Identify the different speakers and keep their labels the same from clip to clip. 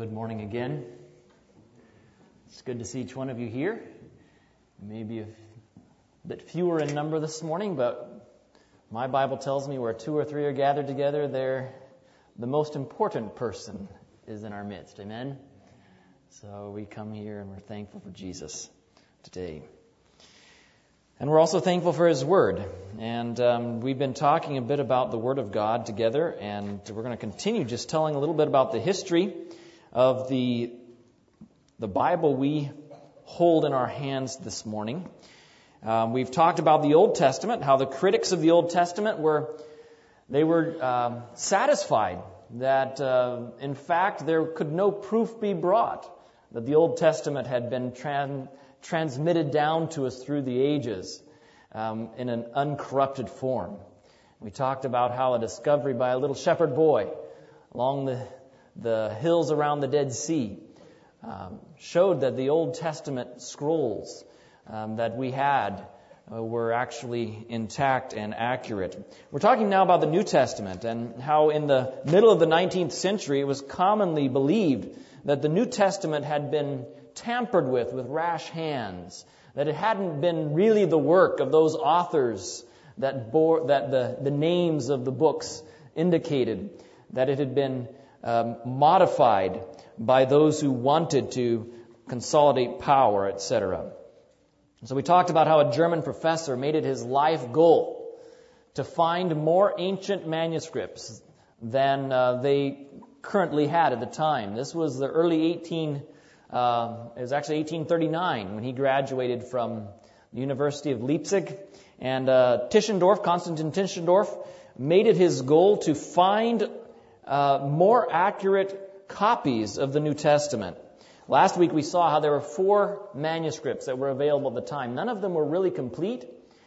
Speaker 1: good morning again. It's good to see each one of you here. Maybe a bit fewer in number this morning, but my Bible tells me where two or three are gathered together, there the most important person is in our midst. Amen. So we come here and we're thankful for Jesus today. And we're also thankful for His Word. And um, we've been talking a bit about the Word of God together, and we're going to continue just telling a little bit about the history of the, the Bible we hold in our hands this morning. Um, we've talked about the Old Testament, how the critics of the Old Testament were, they were um, satisfied that, uh, in fact, there could no proof be brought that the Old Testament had been trans transmitted down to us through the ages um, in an uncorrupted form. We talked about how a discovery by a little shepherd boy along the, the hills around the Dead Sea um, showed that the Old Testament scrolls um, that we had uh, were actually intact and accurate. We're talking now about the New Testament and how in the middle of the 19th century it was commonly believed that the New Testament had been tampered with with rash hands, that it hadn't been really the work of those authors that bore, that the, the names of the books indicated, that it had been um, modified by those who wanted to consolidate power, etc. So we talked about how a German professor made it his life goal to find more ancient manuscripts than uh, they currently had at the time. This was the early 18 uh, it was actually 1839 when he graduated from the University of Leipzig. And uh, Tischendorf, Konstantin Tischendorf, made it his goal to find uh, more accurate copies of the New Testament. Last week we saw how there were four manuscripts that were available at the time. None of them were really complete,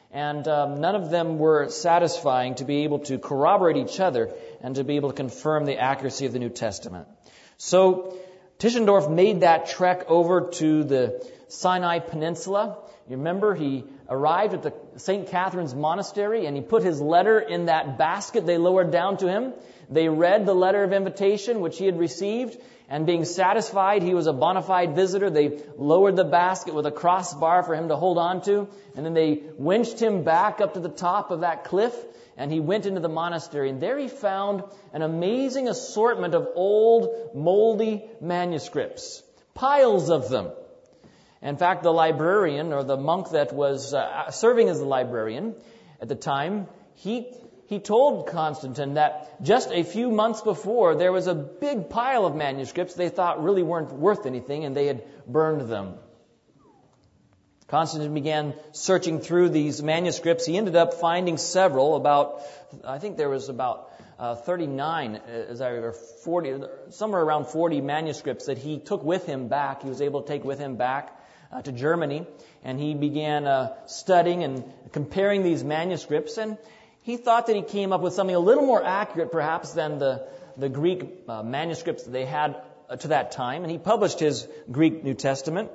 Speaker 1: and um, none of them were satisfying to be able to corroborate each other and to be able to confirm the accuracy of the New Testament. So Tischendorf made that trek over to the Sinai Peninsula. You remember he arrived at the St. Catherine's Monastery and he put his letter in that basket they lowered down to him. They read the letter of invitation which he had received and being satisfied he was a bona fide visitor, they lowered the basket with a crossbar for him to hold on to and then they winched him back up to the top of that cliff and he went into the monastery, and there he found an amazing assortment of old, moldy manuscripts, piles of them. In fact, the librarian, or the monk that was uh, serving as the librarian at the time, he, he told Constantine that just a few months before, there was a big pile of manuscripts they thought really weren't worth anything, and they had burned them. Constantine began searching through these manuscripts. He ended up finding several, about, I think there was about uh, 39, as I remember, 40, somewhere around 40 manuscripts that he took with him back. He was able to take with him back uh, to Germany. And he began uh, studying and comparing these manuscripts. And he thought that he came up with something a little more accurate, perhaps, than the, the Greek uh, manuscripts that they had uh, to that time. And he published his Greek New Testament.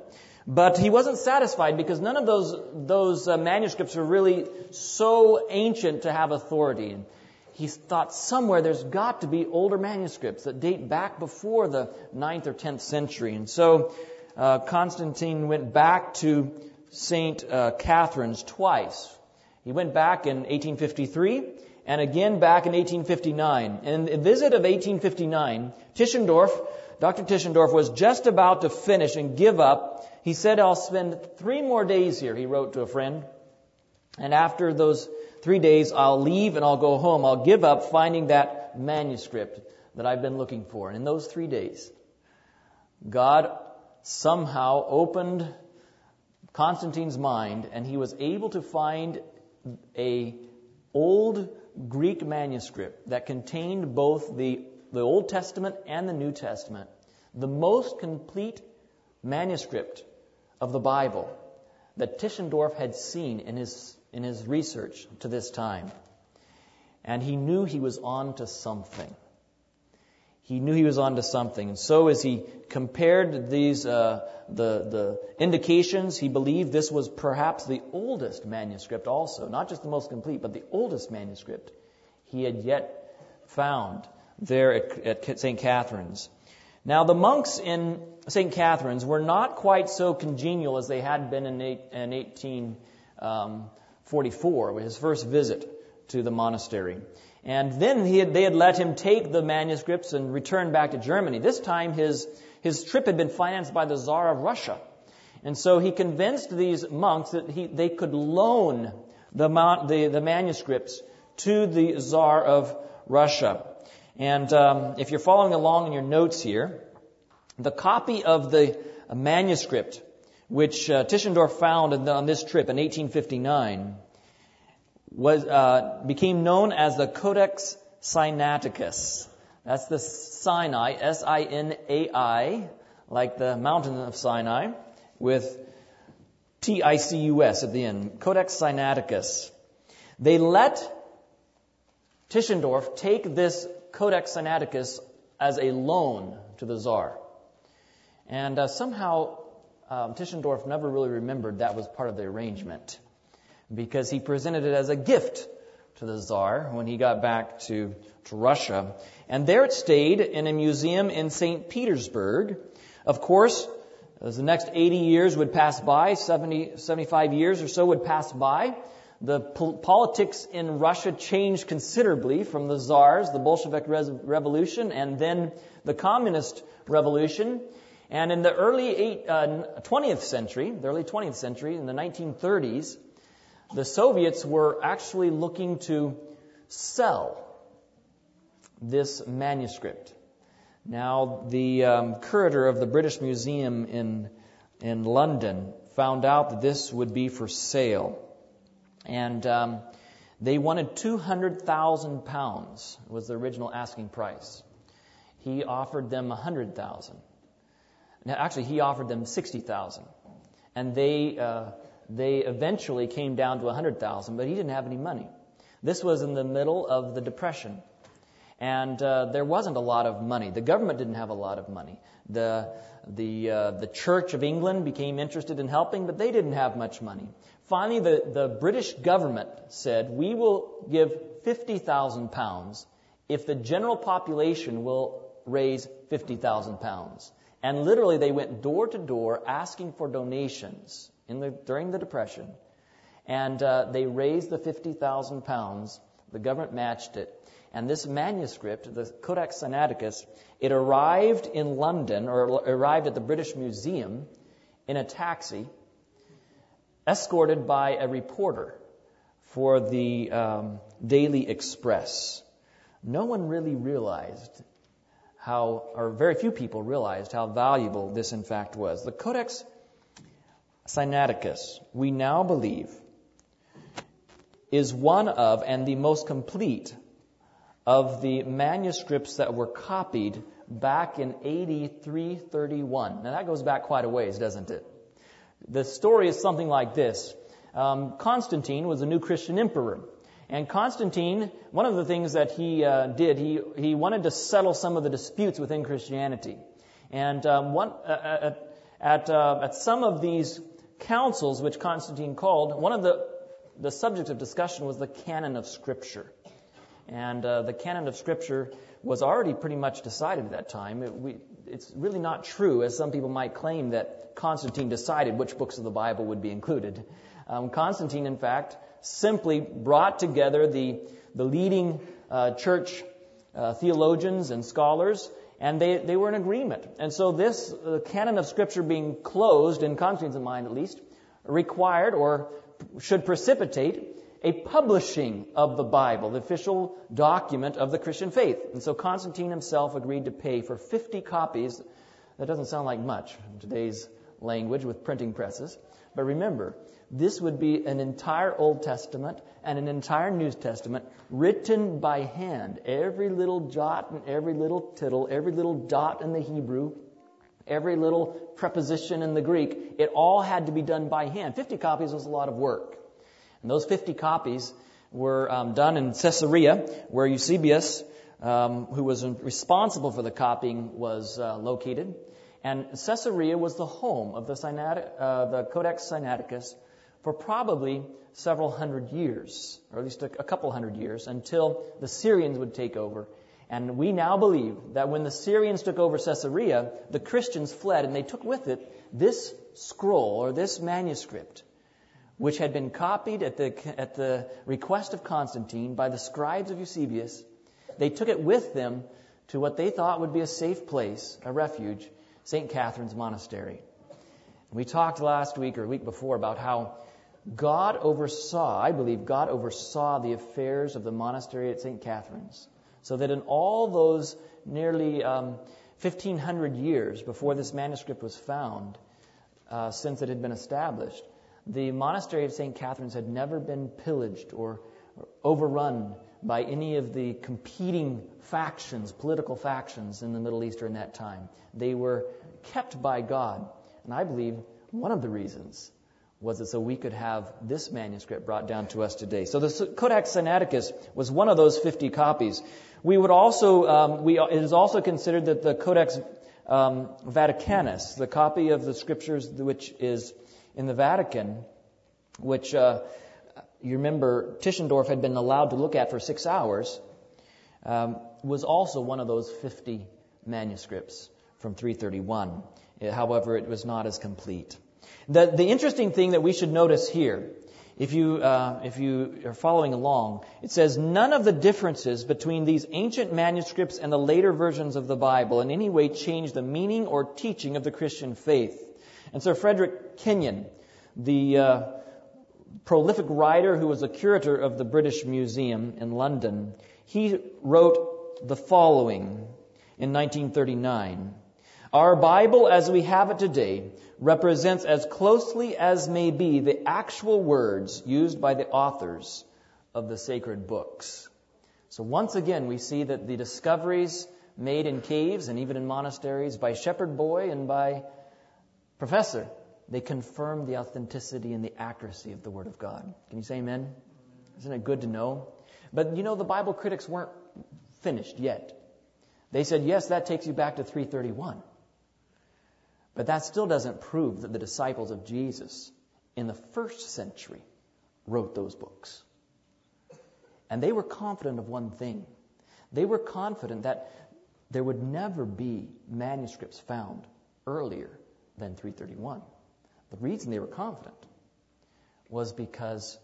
Speaker 1: But he wasn't satisfied because none of those, those uh, manuscripts were really so ancient to have authority. And he thought somewhere there's got to be older manuscripts that date back before the 9th or 10th century. And so uh, Constantine went back to St. Uh, Catherine's twice. He went back in 1853 and again back in 1859. In the visit of 1859, Tischendorf, Dr. Tischendorf was just about to finish and give up he said, I'll spend three more days here, he wrote to a friend. And after those three days, I'll leave and I'll go home. I'll give up finding that manuscript that I've been looking for. And in those three days, God somehow opened Constantine's mind and he was able to find a old Greek manuscript that contained both the, the Old Testament and the New Testament. The most complete manuscript of the Bible that Tischendorf had seen in his, in his research to this time. And he knew he was on to something. He knew he was onto something. And so as he compared these, uh, the, the indications, he believed this was perhaps the oldest manuscript also. Not just the most complete, but the oldest manuscript he had yet found there at, at St. Catherine's. Now, the monks in St. Catherine's were not quite so congenial as they had been in, eight, in 1844, his first visit to the monastery. And then had, they had let him take the manuscripts and return back to Germany. This time his, his trip had been financed by the Tsar of Russia. And so he convinced these monks that he, they could loan the, the, the manuscripts to the Tsar of Russia. And um, if you're following along in your notes here, the copy of the manuscript which uh, Tischendorf found on this trip in 1859 was, uh, became known as the Codex Sinaiticus. That's the Sinai, S-I-N-A-I, like the mountain of Sinai, with T-I-C-U-S at the end. Codex Sinaiticus. They let Tischendorf take this Codex Sinaiticus as a loan to the Tsar. And uh, somehow um, Tischendorf never really remembered that was part of the arrangement because he presented it as a gift to the Tsar when he got back to, to Russia. And there it stayed in a museum in St. Petersburg. Of course, as the next 80 years would pass by, 70, 75 years or so would pass by, the po- politics in Russia changed considerably from the Tsars, the Bolshevik Re- Revolution, and then the Communist Revolution. And in the early eight, uh, 20th century, the early 20th century, in the 1930s, the Soviets were actually looking to sell this manuscript. Now, the um, curator of the British Museum in, in London found out that this would be for sale. And um, they wanted 200,000 pounds was the original asking price. He offered them 100,000. Now, actually, he offered them 60,000. And they, uh, they eventually came down to 100,000, but he didn't have any money. This was in the middle of the Depression. And uh, there wasn't a lot of money. The government didn't have a lot of money. The, the, uh, the Church of England became interested in helping, but they didn't have much money. Finally, the, the British government said, we will give 50,000 pounds if the general population will raise 50,000 pounds. And literally, they went door to door asking for donations in the, during the Depression. And uh, they raised the 50,000 pounds. The government matched it. And this manuscript, the Codex Sinaiticus, it arrived in London, or arrived at the British Museum in a taxi, escorted by a reporter for the um, Daily Express. No one really realized how, or very few people realized how valuable this in fact was. The Codex Sinaiticus, we now believe, is one of and the most complete of the manuscripts that were copied back in AD 331. Now that goes back quite a ways, doesn't it? The story is something like this. Um, Constantine was a new Christian emperor. And Constantine, one of the things that he uh, did, he, he wanted to settle some of the disputes within Christianity. And um, one, uh, uh at, uh, at some of these councils which Constantine called, one of the, the subjects of discussion was the canon of Scripture. And uh, the canon of Scripture was already pretty much decided at that time. It, we, it's really not true, as some people might claim, that Constantine decided which books of the Bible would be included. Um, Constantine, in fact, simply brought together the, the leading uh, church uh, theologians and scholars, and they, they were in agreement. And so this uh, canon of Scripture being closed, in Constantine's mind at least, required or should precipitate a publishing of the Bible, the official document of the Christian faith. And so Constantine himself agreed to pay for 50 copies. That doesn't sound like much in today's language with printing presses. But remember, this would be an entire Old Testament and an entire New Testament written by hand. Every little jot and every little tittle, every little dot in the Hebrew, every little preposition in the Greek, it all had to be done by hand. 50 copies was a lot of work. And those 50 copies were um, done in Caesarea, where Eusebius, um, who was responsible for the copying, was uh, located. And Caesarea was the home of the, uh, the Codex Sinaiticus, for probably several hundred years, or at least a, couple hundred years, until the Syrians would take over And we now believe that when the Syrians took over Caesarea, the Christians fled and they took with it this scroll or this manuscript, which had been copied at the, at the request of Constantine by the scribes of Eusebius. They took it with them to what they thought would be a safe place, a refuge, St. Catherine's Monastery. We talked last week or week before about how God oversaw, I believe God oversaw the affairs of the monastery at St. Catherine's. So that in all those nearly um, 1500 years before this manuscript was found, uh, since it had been established, the monastery of St. Catherine's had never been pillaged or, or overrun by any of the competing factions, political factions in the Middle East during that time. They were kept by God. And I believe one of the reasons was it so we could have this manuscript brought down to us today. So the Codex Sinaiticus was one of those 50 copies. We would also, um, we, it is also considered that the Codex um, Vaticanus, the copy of the scriptures which is in the Vatican, which uh, you remember Tischendorf had been allowed to look at for six hours, um, was also one of those 50 manuscripts from 331. However, it was not as complete. The, the interesting thing that we should notice here, if you, uh, if you are following along, it says none of the differences between these ancient manuscripts and the later versions of the Bible in any way change the meaning or teaching of the Christian faith. And Sir Frederick Kenyon, the uh, prolific writer who was a curator of the British Museum in London, he wrote the following in 1939. Our Bible as we have it today represents as closely as may be the actual words used by the authors of the sacred books. So once again, we see that the discoveries made in caves and even in monasteries by shepherd boy and by professor, they confirm the authenticity and the accuracy of the Word of God. Can you say amen? Isn't it good to know? But you know, the Bible critics weren't finished yet. They said, yes, that takes you back to 331. But that still doesn't prove that the disciples of Jesus in the first century wrote those books. And they were confident of one thing. They were confident that there would never be manuscripts found earlier than 331. The reason they were confident was because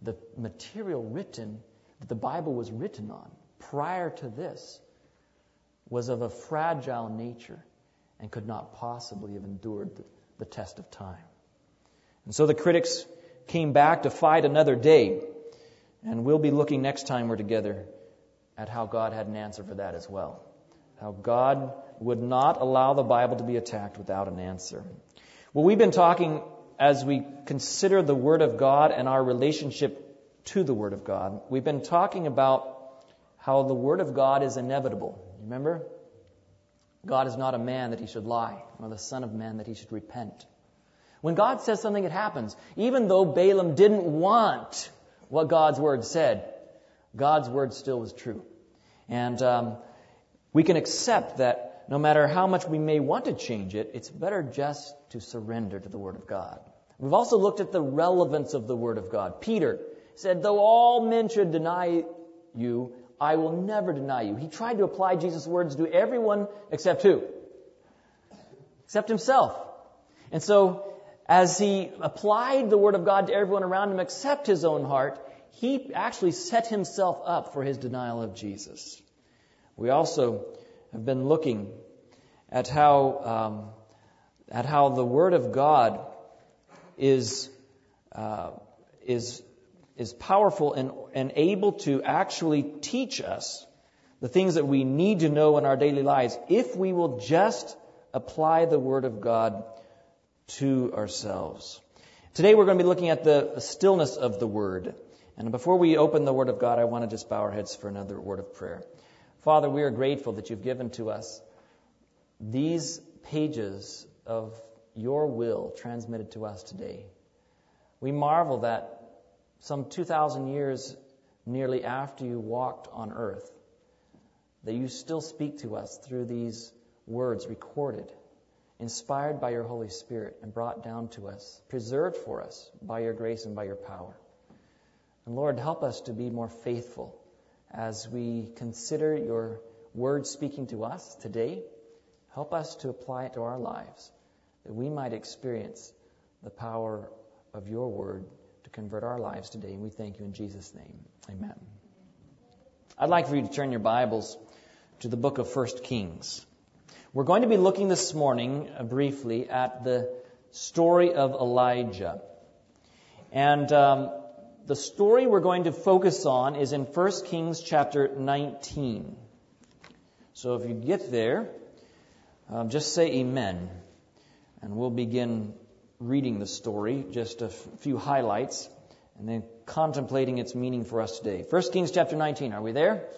Speaker 1: the material written, that the Bible was written on prior to this, was of a fragile nature and could not possibly have endured the, test of time. And so the critics came back to fight another day. And we'll be looking next time we're together at how God had an answer for that as well. How God would not allow the Bible to be attacked without an answer. Well, we've been talking as we consider the Word of God and our relationship to the Word of God. We've been talking about how the Word of God is inevitable. Remember? God is not a man that he should lie, nor the Son of Man that he should repent. When God says something, it happens. Even though Balaam didn't want what God's word said, God's word still was true. And um, we can accept that no matter how much we may want to change it, it's better just to surrender to the word of God. We've also looked at the relevance of the word of God. Peter said, though all men should deny you, I will never deny you. He tried to apply Jesus' words to everyone except who? Except himself. And so, as he applied the word of God to everyone around him except his own heart, he actually set himself up for his denial of Jesus. We also have been looking at how um, at how the Word of God is uh, is is powerful and, and able to actually teach us the things that we need to know in our daily lives if we will just apply the Word of God to ourselves. Today we're going to be looking at the stillness of the Word. And before we open the Word of God, I want to just bow our heads for another word of prayer. Father, we are grateful that you've given to us these pages of your will transmitted to us today. We marvel that some 2,000 years nearly after you walked on earth, that you still speak to us through these words recorded, inspired by your Holy Spirit, and brought down to us, preserved for us by your grace and by your power. And Lord, help us to be more faithful as we consider your word speaking to us today. Help us to apply it to our lives, that we might experience the power of your word to convert our lives today. And we thank you in Jesus' name. Amen. I'd like for you to turn your Bibles to the book of 1 Kings. We're going to be looking this morning uh, briefly at the story of Elijah. And um, the story we're going to focus on is in 1 Kings chapter 19. So if you get there, um, just say amen. And we'll begin reading the story, just a f- few highlights, and then contemplating its meaning for us today. 1 Kings chapter 19, are we there?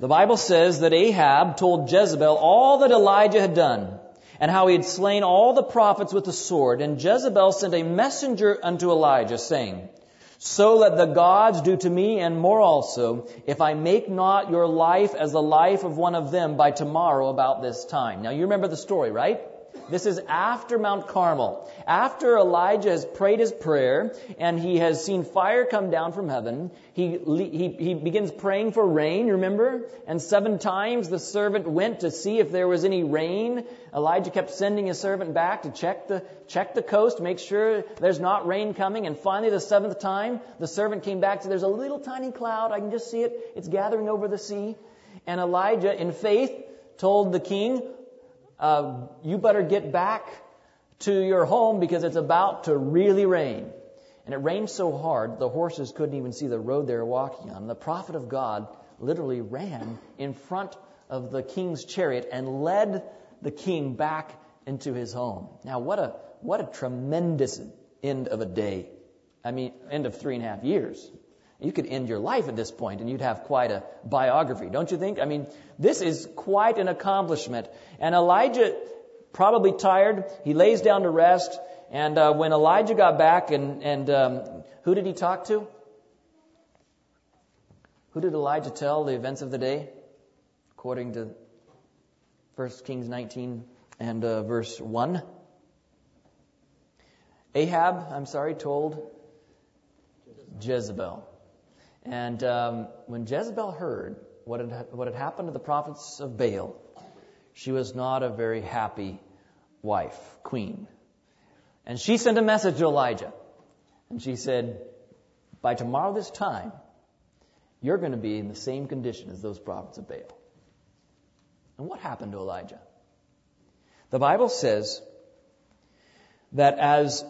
Speaker 1: The Bible says that Ahab told Jezebel all that Elijah had done and how he had slain all the prophets with the sword. And Jezebel sent a messenger unto Elijah, saying, So let the gods do to me and more also, if I make not your life as the life of one of them by tomorrow about this time. Now you remember the story, right? This is after Mount Carmel. After Elijah has prayed his prayer and he has seen fire come down from heaven, he, he, he begins praying for rain, remember? And seven times the servant went to see if there was any rain. Elijah kept sending his servant back to check the, check the coast, make sure there's not rain coming. And finally, the seventh time, the servant came back to, there's a little tiny cloud. I can just see it. It's gathering over the sea. And Elijah, in faith, told the king, uh, you better get back to your home because it's about to really rain. And it rained so hard, the horses couldn't even see the road they were walking on. The prophet of God literally ran in front of the king's chariot and led the king back into his home. Now, what a, what a tremendous end of a day. I mean, end of three and a half years. You could end your life at this point and you'd have quite a biography, don't you think? I mean, this is quite an accomplishment. And Elijah, probably tired, he lays down to rest. And uh, when Elijah got back, and, and um, who did he talk to? Who did Elijah tell the events of the day? According to 1 Kings 19 and uh, verse 1. Ahab, I'm sorry, told Jezebel. And um, when Jezebel heard what had, what had happened to the prophets of Baal, she was not a very happy wife, queen. And she sent a message to Elijah. And she said, By tomorrow this time, you're going to be in the same condition as those prophets of Baal. And what happened to Elijah? The Bible says that as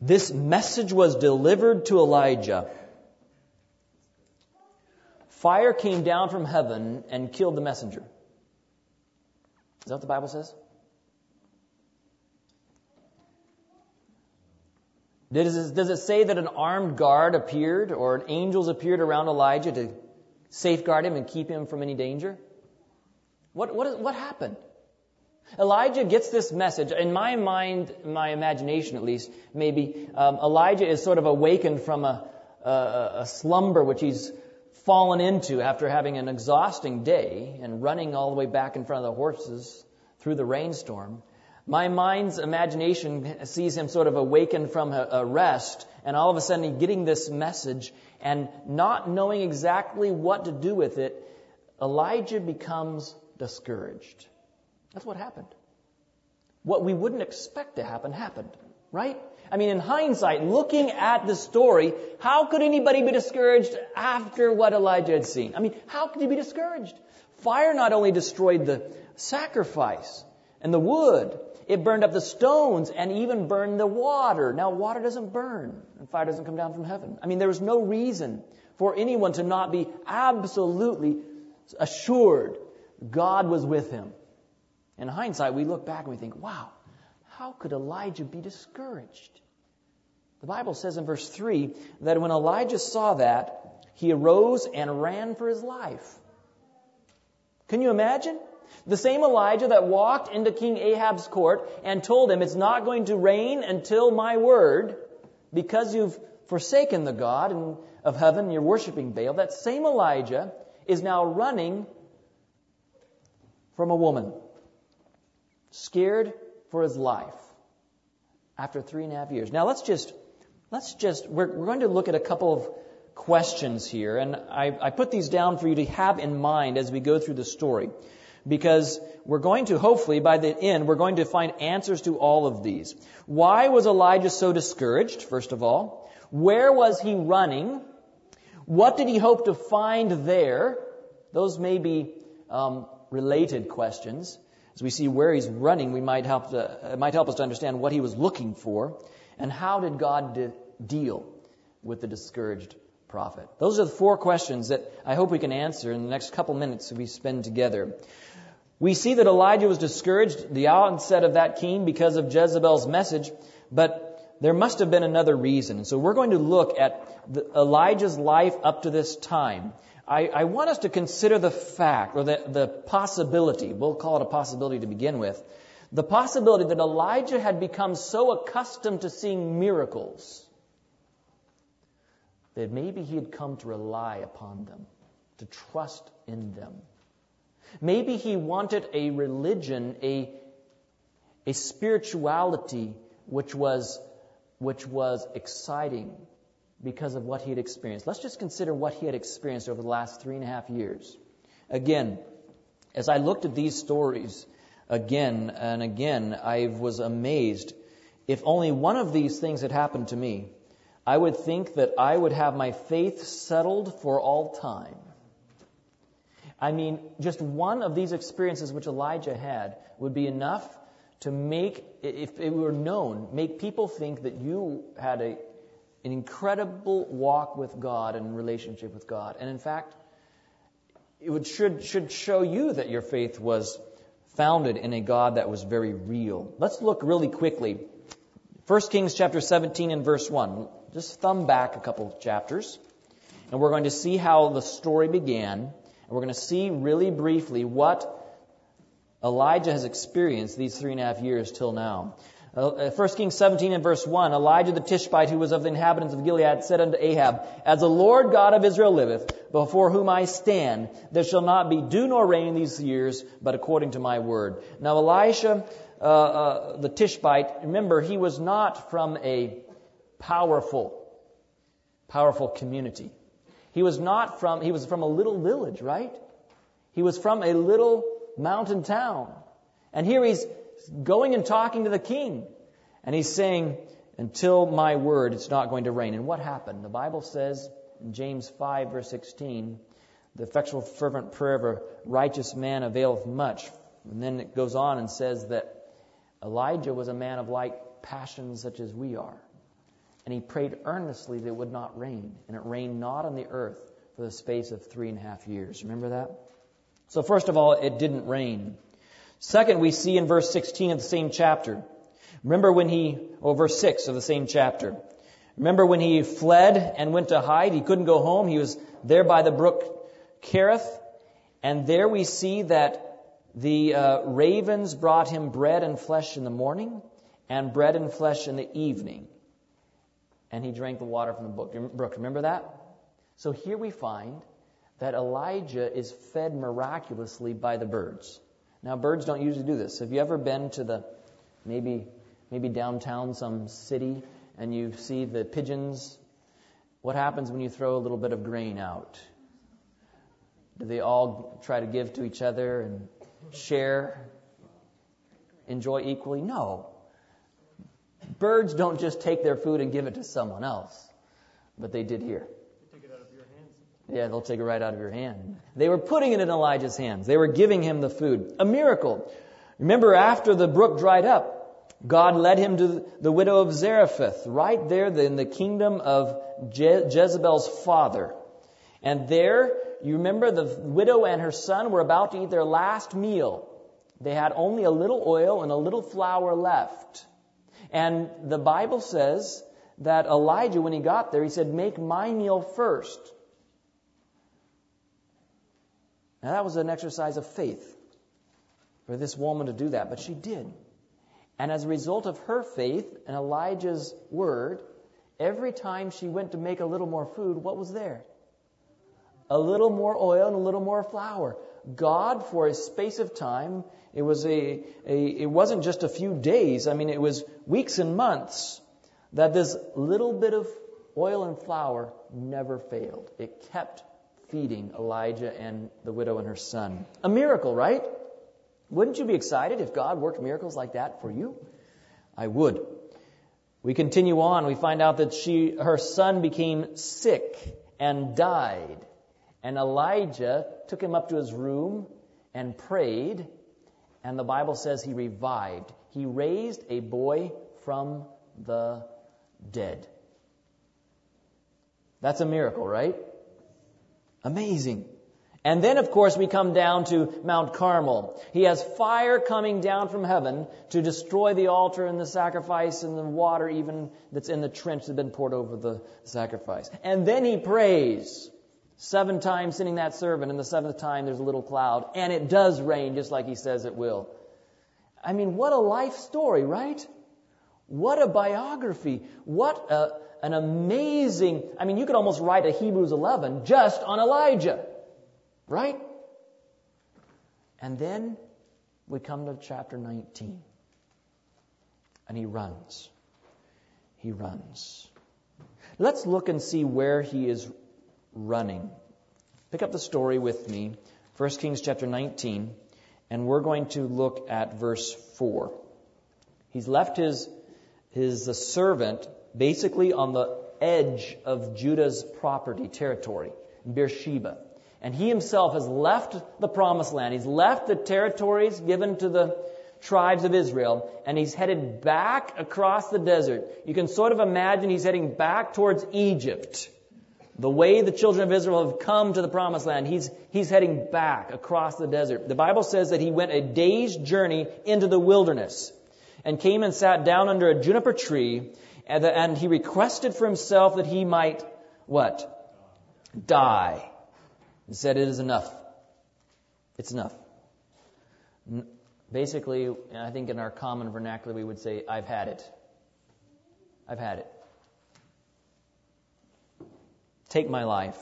Speaker 1: this message was delivered to Elijah, Fire came down from heaven and killed the messenger. Is that what the Bible says? Does it, say that an armed guard appeared or angels appeared around Elijah to safeguard him and keep him from any danger? What, what happened? Elijah gets this message. In my mind, my imagination at least, maybe, um, Elijah is sort of awakened from a, a, a slumber which he's fallen into after having an exhausting day and running all the way back in front of the horses through the rainstorm. My mind's imagination sees him sort of awakened from a, rest and all of a sudden getting this message and not knowing exactly what to do with it, Elijah becomes discouraged. That's what happened. What we wouldn't expect to happen happened, right? I mean, in hindsight, looking at the story, how could anybody be discouraged after what Elijah had seen? I mean, how could he be discouraged? Fire not only destroyed the sacrifice and the wood, it burned up the stones and even burned the water. Now, water doesn't burn and fire doesn't come down from heaven. I mean, there was no reason for anyone to not be absolutely assured God was with him. In hindsight, we look back and we think, wow, how could Elijah be discouraged? The Bible says in verse 3 that when Elijah saw that, he arose and ran for his life. Can you imagine? The same Elijah that walked into King Ahab's court and told him, It's not going to rain until my word, because you've forsaken the God of heaven and you're worshiping Baal. That same Elijah is now running from a woman, scared for his life after three and a half years. Now let's just Let's just, we're, we're going to look at a couple of questions here, and I, I put these down for you to have in mind as we go through the story. Because we're going to, hopefully, by the end, we're going to find answers to all of these. Why was Elijah so discouraged, first of all? Where was he running? What did he hope to find there? Those may be um, related questions. As we see where he's running, we might help to, it might help us to understand what he was looking for, and how did God de- deal with the discouraged prophet. Those are the four questions that I hope we can answer in the next couple minutes we spend together. We see that Elijah was discouraged the onset of that king because of Jezebel's message, but there must have been another reason. So we're going to look at the, Elijah's life up to this time. I, I, want us to consider the fact, or the, the possibility, we'll call it a possibility to begin with, the possibility that Elijah had become so accustomed to seeing miracles that maybe he had come to rely upon them, to trust in them. Maybe he wanted a religion, a, a spirituality which was, which was exciting because of what he had experienced. Let's just consider what he had experienced over the last three and a half years. Again, as I looked at these stories again and again, I was amazed. If only one of these things had happened to me, I would think that I would have my faith settled for all time. I mean, just one of these experiences which Elijah had would be enough to make, if it were known, make people think that you had a, an incredible walk with God and relationship with God. And in fact, it would, should, should show you that your faith was founded in a God that was very real. Let's look really quickly. 1 Kings chapter 17 and verse 1. Just thumb back a couple chapters. And we're going to see how the story began And we're going to see really briefly what Elijah has experienced these three and a half years till now. Uh, 1 Kings 17 and verse 1, Elijah the Tishbite, who was of the inhabitants of Gilead, said unto Ahab, As the Lord God of Israel liveth, before whom I stand, there shall not be dew nor rain these years, but according to my word. Now Elisha, uh, uh, the Tishbite, remember, he was not from a powerful, powerful community. He was not from, he was from a little village, right? He was from a little mountain town. And here he's going and talking to the king. And he's saying, until my word, it's not going to rain. And what happened? The Bible says in James 5 verse 16, the effectual fervent prayer of a righteous man availeth much. And then it goes on and says that Elijah was a man of like passions such as we are. And he prayed earnestly that it would not rain. And it rained not on the earth for the space of three and a half years. Remember that? So, first of all, it didn't rain. Second, we see in verse 16 of the same chapter. Remember when he, oh, verse 6 of the same chapter. Remember when he fled and went to hide? He couldn't go home. He was there by the brook Kerith. And there we see that the uh, ravens brought him bread and flesh in the morning and bread and flesh in the evening and he drank the water from the brook. Remember that? So here we find that Elijah is fed miraculously by the birds. Now, birds don't usually do this. Have you ever been to the maybe maybe downtown some city and you see the pigeons? What happens when you throw a little bit of grain out? Do they all try to give to each other and share, enjoy equally? No. Birds don't just take their food and give it to someone else, but they did here. Yeah, they'll take it right out of your hand. They were putting it in Elijah's hands. They were giving him the food. A miracle. Remember, after the brook dried up, God led him to the widow of Zarephath, right there in the kingdom of Je- Jezebel's father. And there, you remember, the widow and her son were about to eat their last meal. They had only a little oil and a little flour left. And the Bible says that Elijah, when he got there, he said, Make my meal first. Now, that was an exercise of faith for this woman to do that, but she did. And as a result of her faith and Elijah's word, every time she went to make a little more food, what was there? A little more oil and a little more flour. God, for a space of time, it was a, a, it wasn't just a few days. I mean, it was weeks and months that this little bit of oil and flour never failed. It kept feeding Elijah and the widow and her son. A miracle, right? Wouldn't you be excited if God worked miracles like that for you? I would. We continue on. We find out that she, her son became sick and died. And Elijah took him up to his room and prayed. And the Bible says he revived. He raised a boy from the dead. That's a miracle, right? Amazing. And then, of course, we come down to Mount Carmel. He has fire coming down from heaven to destroy the altar and the sacrifice and the water even that's in the trench that's been poured over the sacrifice. And then he prays. Seven times sending that servant, and the seventh time there's a little cloud, and it does rain just like he says it will. I mean, what a life story, right? What a biography. What a, an amazing, I mean, you could almost write a Hebrews 11 just on Elijah. Right? And then we come to chapter 19. And he runs. He runs. Let's look and see where he is running. Pick up the story with me, 1 Kings chapter 19, and we're going to look at verse 4. He's left his, his servant basically on the edge of Judah's property territory, in Beersheba. And he himself has left the promised land. He's left the territories given to the tribes of Israel, and he's headed back across the desert. You can sort of imagine he's heading back towards Egypt. The way the children of Israel have come to the promised land, he's, he's heading back across the desert. The Bible says that he went a day's journey into the wilderness and came and sat down under a juniper tree, and, and he requested for himself that he might, what? Die and said, It is enough. It's enough. Basically, I think in our common vernacular, we would say, I've had it. I've had it. Take my life.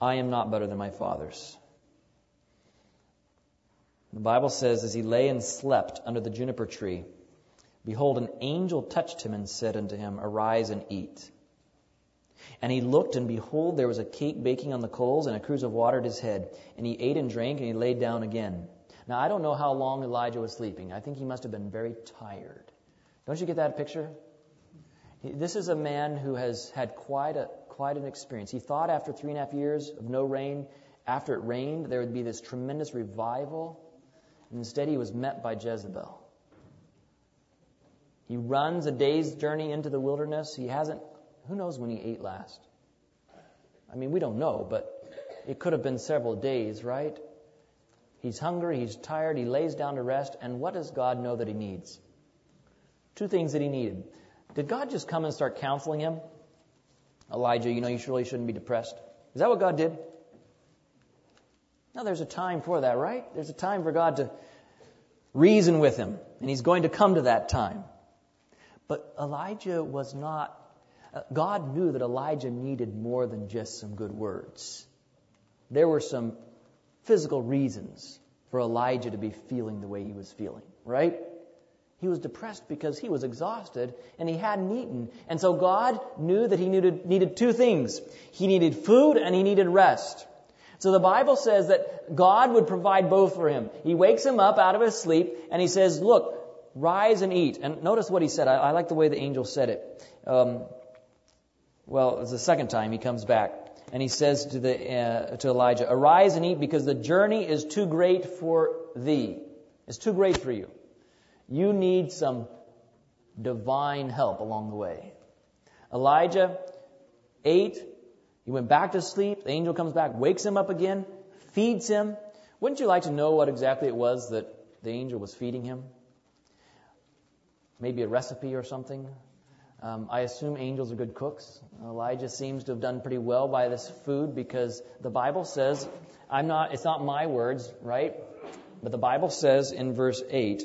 Speaker 1: I am not better than my fathers. The Bible says, as he lay and slept under the juniper tree, behold, an angel touched him and said unto him, Arise and eat. And he looked, and behold, there was a cake baking on the coals, and a cruse of water at his head. And he ate and drank, and he laid down again. Now, I don't know how long Elijah was sleeping. I think he must have been very tired. Don't you get that picture? This is a man who has had quite, a, quite an experience. He thought after three and a half years of no rain, after it rained, there would be this tremendous revival. And instead, he was met by Jezebel. He runs a day's journey into the wilderness. He hasn't who knows when he ate last? I mean, we don't know, but it could have been several days, right? He's hungry, he's tired, he lays down to rest, and what does God know that he needs? Two things that he needed. Did God just come and start counseling him? Elijah, you know, you really shouldn't be depressed. Is that what God did? No, there's a time for that, right? There's a time for God to reason with him, and he's going to come to that time. But Elijah was not uh, God knew that Elijah needed more than just some good words. There were some physical reasons for Elijah to be feeling the way he was feeling, right? He was depressed because he was exhausted and he hadn't eaten. And so God knew that he needed, needed two things. He needed food and he needed rest. So the Bible says that God would provide both for him. He wakes him up out of his sleep and he says, look, rise and eat. And notice what he said. I, I like the way the angel said it. Um, well, it's the second time he comes back. And he says to, the, uh, to Elijah, Arise and eat because the journey is too great for thee. It's too great for you. You need some divine help along the way. Elijah ate. He went back to sleep. The angel comes back, wakes him up again, feeds him. Wouldn't you like to know what exactly it was that the angel was feeding him? Maybe a recipe or something? Um, I assume angels are good cooks. Elijah seems to have done pretty well by this food because the Bible says, I'm not, it's not my words, right? But the Bible says in verse 8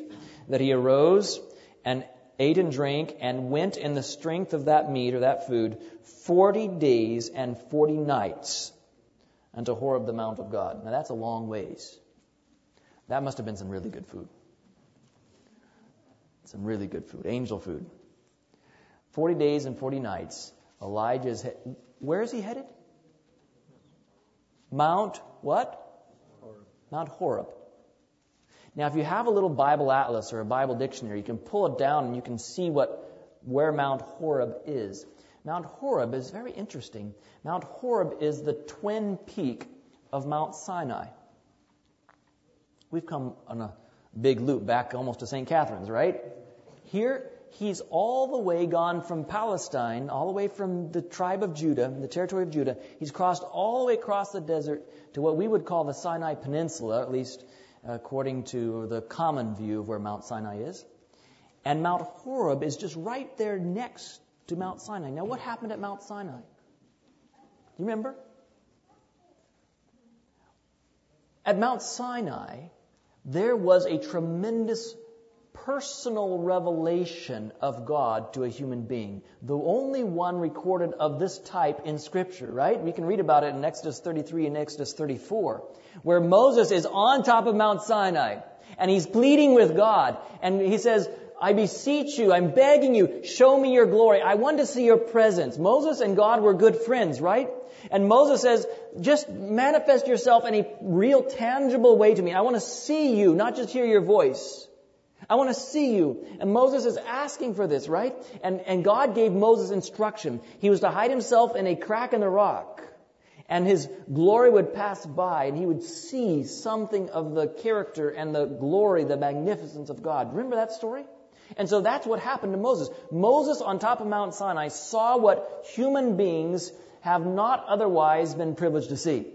Speaker 1: that he arose and ate and drank and went in the strength of that meat or that food 40 days and 40 nights unto Horeb, the Mount of God. Now that's a long ways. That must have been some really good food. Some really good food, angel food. 40 days and 40 nights. Elijah's. he- where is he headed? Mount what?
Speaker 2: Horeb.
Speaker 1: Mount Horeb. Now, if you have a little Bible atlas or a Bible dictionary, you can pull it down and you can see what where Mount Horeb is. Mount Horeb is very interesting. Mount Horeb is the twin peak of Mount Sinai. We've come on a big loop back almost to St. Catherine's, right? Here, he's all the way gone from Palestine, all the way from the tribe of Judah, the territory of Judah. He's crossed all the way across the desert to what we would call the Sinai Peninsula, at least according to the common view of where Mount Sinai is. And Mount Horeb is just right there next to Mount Sinai. Now, what happened at Mount Sinai? You remember? At Mount Sinai, there was a tremendous personal revelation of God to a human being. The only one recorded of this type in Scripture, right? We can read about it in Exodus 33 and Exodus 34, where Moses is on top of Mount Sinai and he's pleading with God and he says, I beseech you, I'm begging you, show me your glory. I want to see your presence. Moses and God were good friends, right? And Moses says, just manifest yourself in a real tangible way to me. I want to see you, not just hear your voice. I want to see you. And Moses is asking for this, right? And, and God gave Moses instruction. He was to hide himself in a crack in the rock. And his glory would pass by and he would see something of the character and the glory, the magnificence of God. Remember that story? And so that's what happened to Moses. Moses on top of Mount Sinai saw what human beings have not otherwise been privileged to see.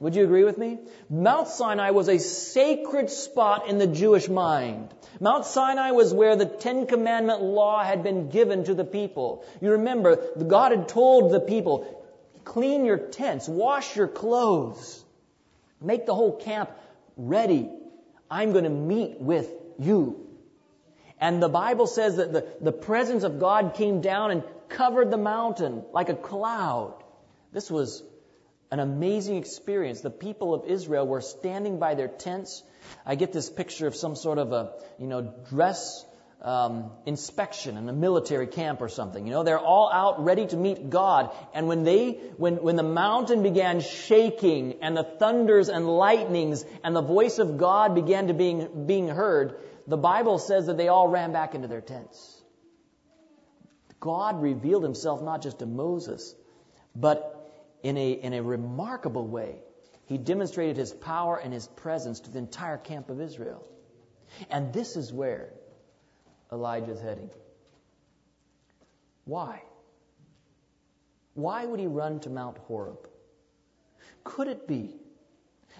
Speaker 1: Would you agree with me? Mount Sinai was a sacred spot in the Jewish mind. Mount Sinai was where the Ten Commandment law had been given to the people. You remember, God had told the people, clean your tents, wash your clothes, make the whole camp ready. I'm going to meet with you. And the Bible says that the, the presence of God came down and covered the mountain like a cloud. This was an amazing experience. The people of Israel were standing by their tents. I get this picture of some sort of a, you know, dress um, inspection in a military camp or something. You know, they're all out ready to meet God. And when they, when, when the mountain began shaking and the thunders and lightnings and the voice of God began to being, being heard, the Bible says that they all ran back into their tents. God revealed himself not just to Moses, but in a, in a remarkable way. He demonstrated his power and his presence to the entire camp of Israel. And this is where Elijah is heading. Why? Why would he run to Mount Horeb? Could it be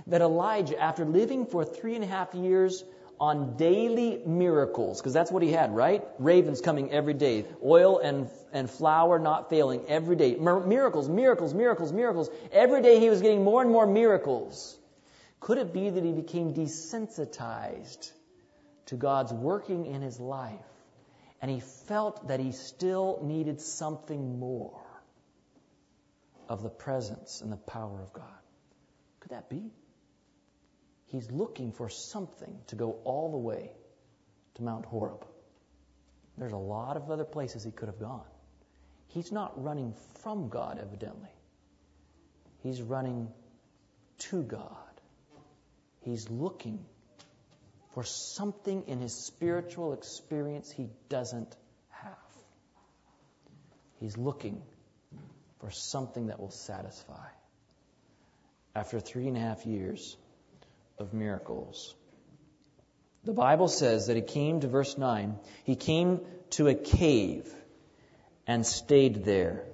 Speaker 1: that Elijah, after living for three and a half years on daily miracles, because that's what he had, right? Ravens coming every day, oil and, and flour not failing every day. Miracles, miracles, miracles, miracles. Every day he was getting more and more miracles. Could it be that he became desensitized to God's working in his life? And he felt that he still needed something more of the presence and the power of God. Could that be? He's looking for something to go all the way to Mount Horeb. There's a lot of other places he could have gone. He's not running from God, evidently. He's running to God. He's looking for something in his spiritual experience he doesn't have. He's looking for something that will satisfy. After three and a half years, of miracles. The Bible says that he came to verse 9, he came to a cave and stayed there.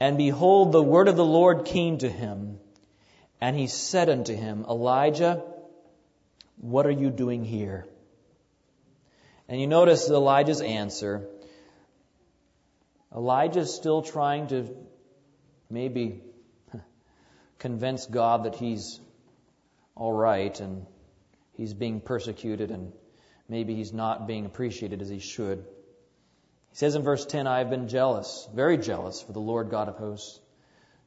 Speaker 1: And behold, the word of the Lord came to him, and he said unto him, Elijah, what are you doing here? And you notice Elijah's answer. Elijah's still trying to maybe convince God that he's all right and he's being persecuted and maybe he's not being appreciated as he should. He says in verse 10, I have been jealous, very jealous for the Lord God of hosts.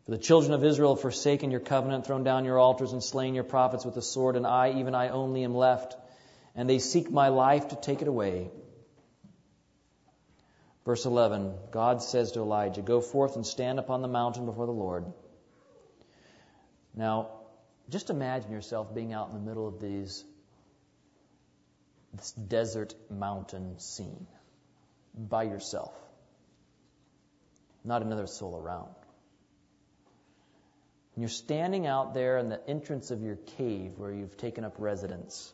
Speaker 1: For the children of Israel have forsaken your covenant, thrown down your altars, and slain your prophets with the sword, and I, even I only, am left, and they seek my life to take it away. Verse 11 God says to Elijah, Go forth and stand upon the mountain before the Lord. Now, just imagine yourself being out in the middle of these this desert mountain scene by yourself. Not another soul around. And you're standing out there in the entrance of your cave where you've taken up residence.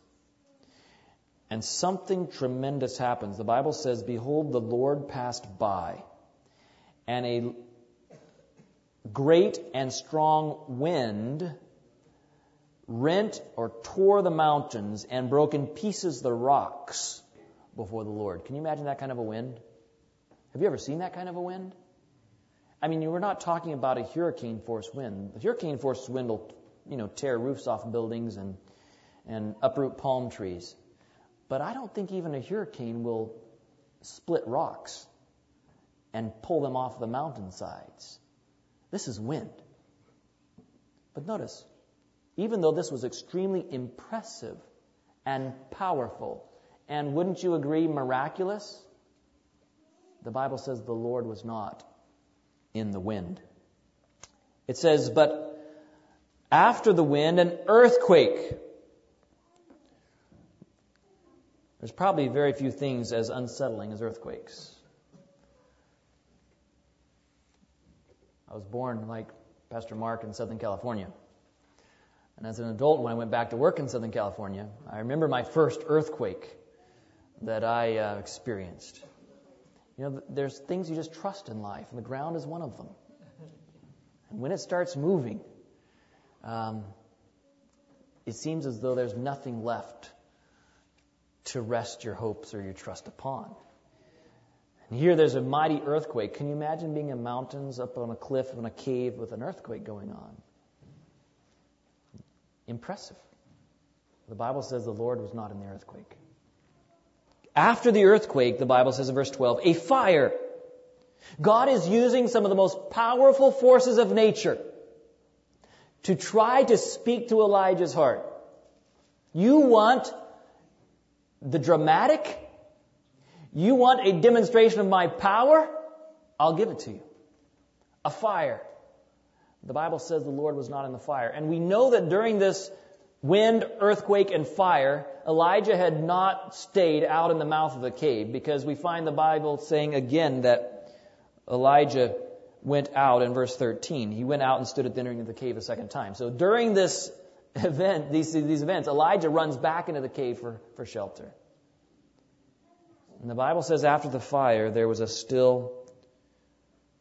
Speaker 1: And something tremendous happens. The Bible says, Behold, the Lord passed by, and a great and strong wind rent or tore the mountains and broke in pieces the rocks before the Lord. Can you imagine that kind of a wind? Have you ever seen that kind of a wind? I mean, we're not talking about a hurricane force wind. The hurricane force wind will, you know, tear roofs off buildings and, and uproot palm trees. But I don't think even a hurricane will split rocks and pull them off the mountainsides. This is wind. But notice, even though this was extremely impressive and powerful, and wouldn't you agree, miraculous? The Bible says the Lord was not in the wind. It says, but after the wind, an earthquake. There's probably very few things as unsettling as earthquakes. I was born, like Pastor Mark, in Southern California. And as an adult, when I went back to work in Southern California, I remember my first earthquake that I uh, experienced. You know, there's things you just trust in life, and the ground is one of them. And when it starts moving, um, it seems as though there's nothing left to rest your hopes or your trust upon. And here there's a mighty earthquake. Can you imagine being in mountains up on a cliff in a cave with an earthquake going on? Impressive. The Bible says the Lord was not in the earthquake. After the earthquake, the Bible says in verse 12, a fire. God is using some of the most powerful forces of nature to try to speak to Elijah's heart. You want the dramatic? You want a demonstration of my power? I'll give it to you. A fire. The Bible says the Lord was not in the fire. And we know that during this wind, earthquake, and fire, Elijah had not stayed out in the mouth of the cave because we find the Bible saying again that Elijah went out in verse 13. He went out and stood at the entering of the cave a second time. So during this event, these, these events, Elijah runs back into the cave for, for shelter. And the Bible says after the fire, there was a still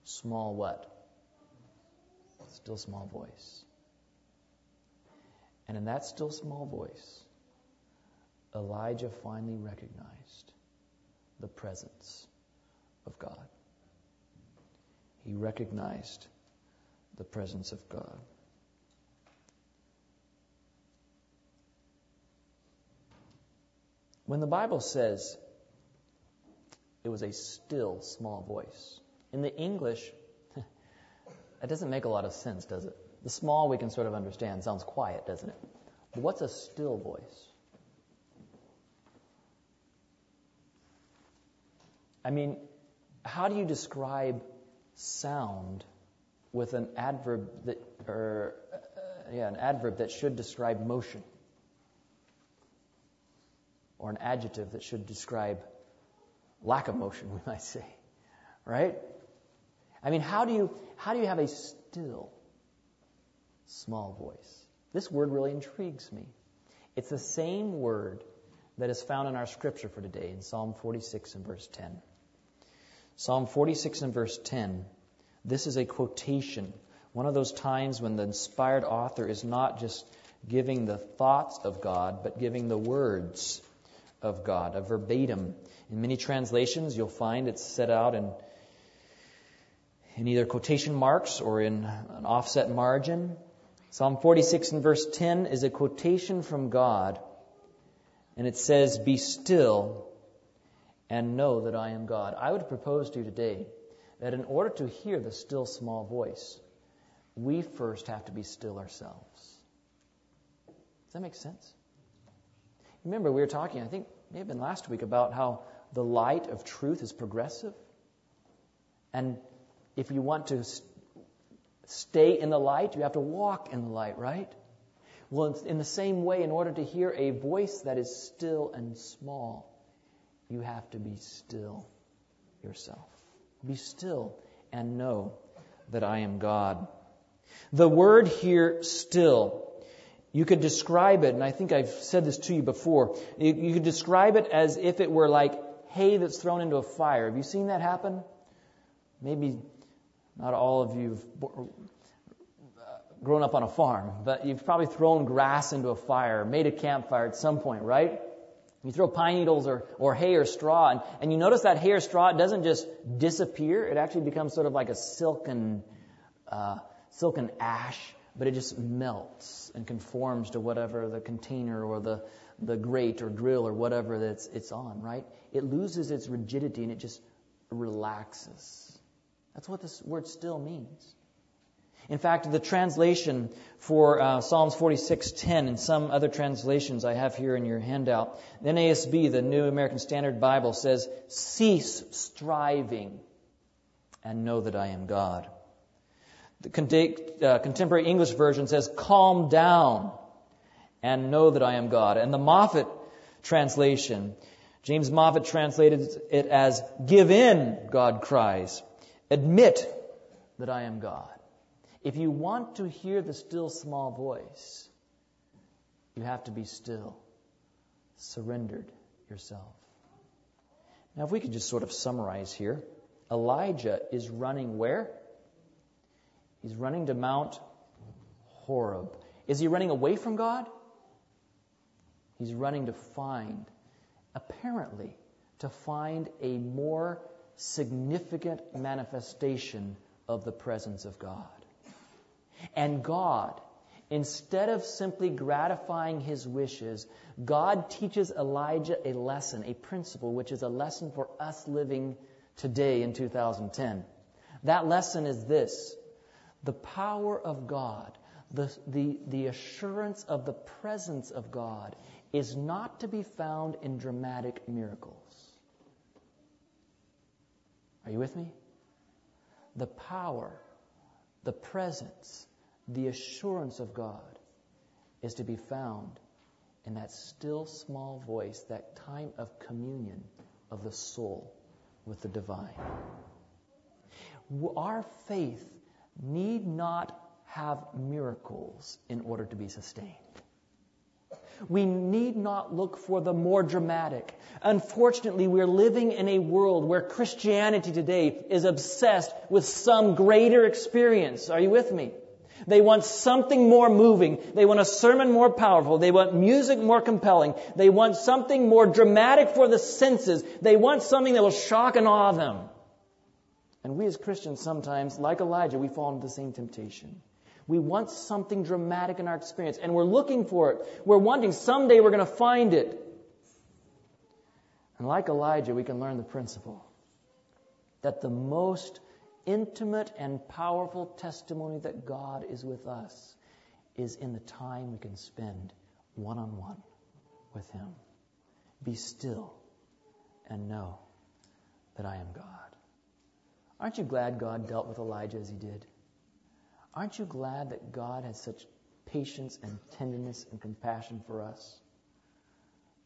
Speaker 1: small what? Still small voice. And in that still small voice, Elijah finally recognized the presence of God. He recognized the presence of God. When the Bible says it was a still small voice, in the English, that doesn't make a lot of sense, does it? The small we can sort of understand. Sounds quiet, doesn't it? But what's a still voice? I mean, how do you describe sound with an adverb that, or uh, yeah, an adverb that should describe motion, or an adjective that should describe lack of motion, we might say, right? I mean, how do you how do you have a still small voice? This word really intrigues me. It's the same word that is found in our scripture for today in Psalm 46 and verse 10. Psalm 46 and verse 10. This is a quotation. One of those times when the inspired author is not just giving the thoughts of God, but giving the words of God, a verbatim. In many translations, you'll find it's set out in in either quotation marks or in an offset margin. Psalm 46 and verse 10 is a quotation from God, and it says, Be still and know that I am God. I would propose to you today that in order to hear the still small voice, we first have to be still ourselves. Does that make sense? Remember, we were talking, I think, may have been last week, about how the light of truth is progressive. And if you want to stay in the light, you have to walk in the light, right? Well, in the same way, in order to hear a voice that is still and small, you have to be still yourself. Be still and know that I am God. The word here, still, you could describe it, and I think I've said this to you before, you, you could describe it as if it were like hay that's thrown into a fire. Have you seen that happen? Maybe not all of you have grown up on a farm, but you've probably thrown grass into a fire, made a campfire at some point, right? You throw pine needles or, or hay or straw, and, and you notice that hay or straw doesn't just disappear. It actually becomes sort of like a silken, uh, silken ash, but it just melts and conforms to whatever the container or the, the grate or grill or whatever that's it's on, right? It loses its rigidity and it just relaxes. That's what this word still means. In fact, the translation for uh, Psalms 46:10 and some other translations I have here in your handout, the NASB, the New American Standard Bible, says, "Cease striving and know that I am God." The uh, contemporary English version says, "Calm down and know that I am God." And the Moffatt translation, James Moffatt translated it as, "Give in," God cries. Admit that I am God. If you want to hear the still small voice, you have to be still, surrendered yourself. Now, if we could just sort of summarize here Elijah is running where? He's running to Mount Horeb. Is he running away from God? He's running to find, apparently, to find a more significant manifestation of the presence of God. And God, instead of simply gratifying his wishes, God teaches Elijah a lesson, a principle, which is a lesson for us living today in 2010. That lesson is this the power of God, the, the, the assurance of the presence of God, is not to be found in dramatic miracles. Are you with me? The power, the presence, the assurance of God is to be found in that still small voice, that time of communion of the soul with the divine. Our faith need not have miracles in order to be sustained. We need not look for the more dramatic. Unfortunately, we're living in a world where Christianity today is obsessed with some greater experience. Are you with me? They want something more moving. They want a sermon more powerful. They want music more compelling. They want something more dramatic for the senses. They want something that will shock and awe them. And we as Christians sometimes, like Elijah, we fall into the same temptation. We want something dramatic in our experience, and we're looking for it. We're wanting someday we're going to find it. And like Elijah, we can learn the principle that the most intimate and powerful testimony that God is with us is in the time we can spend one on one with Him. Be still and know that I am God. Aren't you glad God dealt with Elijah as He did? Aren't you glad that God has such patience and tenderness and compassion for us?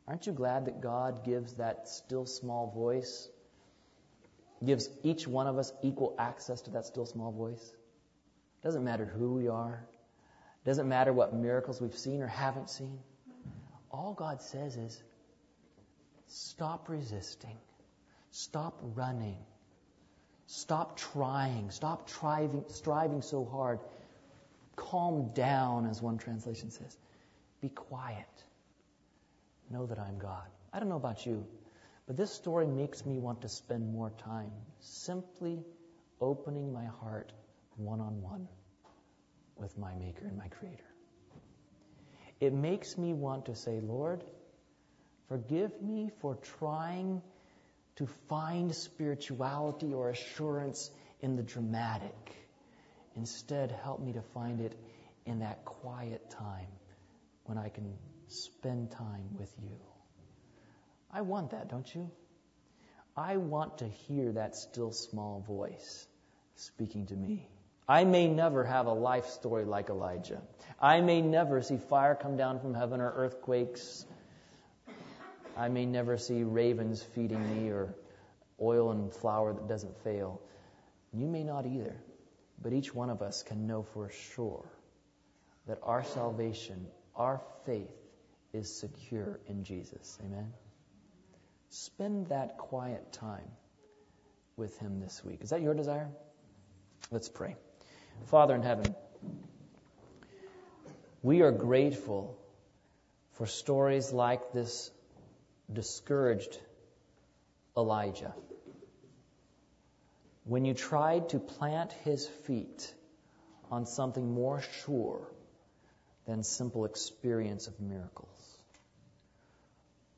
Speaker 1: Aren't you glad that God gives that still small voice gives each one of us equal access to that still small voice. Doesn't matter who we are. Doesn't matter what miracles we've seen or haven't seen. All God says is stop resisting. Stop running. Stop trying. Stop striving, striving so hard. Calm down, as one translation says. Be quiet. Know that I'm God. I don't know about you. But this story makes me want to spend more time simply opening my heart one on one with my Maker and my Creator. It makes me want to say, Lord, forgive me for trying to find spirituality or assurance in the dramatic. Instead, help me to find it in that quiet time when I can spend time with you. I want that, don't you? I want to hear that still small voice speaking to me. I may never have a life story like Elijah. I may never see fire come down from heaven or earthquakes. I may never see ravens feeding me or oil and flour that doesn't fail. You may not either. But each one of us can know for sure that our salvation, our faith, is secure in Jesus. Amen? Spend that quiet time with Him this week. Is that your desire? Let's pray. Father in heaven, we are grateful for stories like this discouraged Elijah. When you tried to plant his feet on something more sure than simple experience of miracles.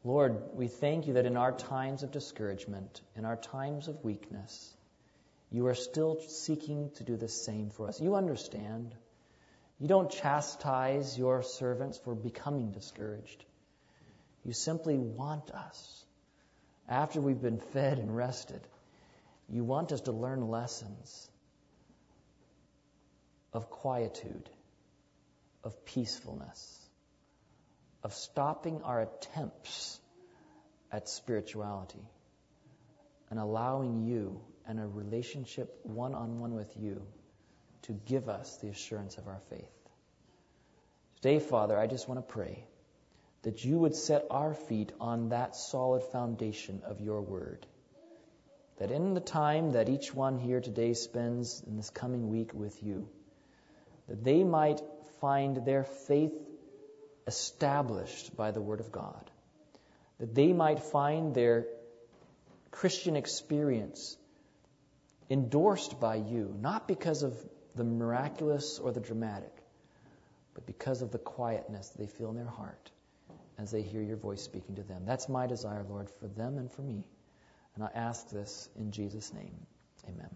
Speaker 1: Lord, we thank you that in our times of discouragement, in our times of weakness, you are still seeking to do the same for us. You understand. You don't chastise your servants for becoming discouraged. You simply want us, after we've been fed and rested, you want us to learn lessons of quietude, of peacefulness, of stopping our attempts at spirituality and allowing you and a relationship one on one with you to give us the assurance of our faith. Today, Father, I just want to pray that you would set our feet on that solid foundation of your word. That in the time that each one here today spends in this coming week with you, that they might find their faith established by the Word of God. That they might find their Christian experience endorsed by you, not because of the miraculous or the dramatic, but because of the quietness they feel in their heart as they hear your voice speaking to them. That's my desire, Lord, for them and for me. And I ask this in Jesus' name. Amen.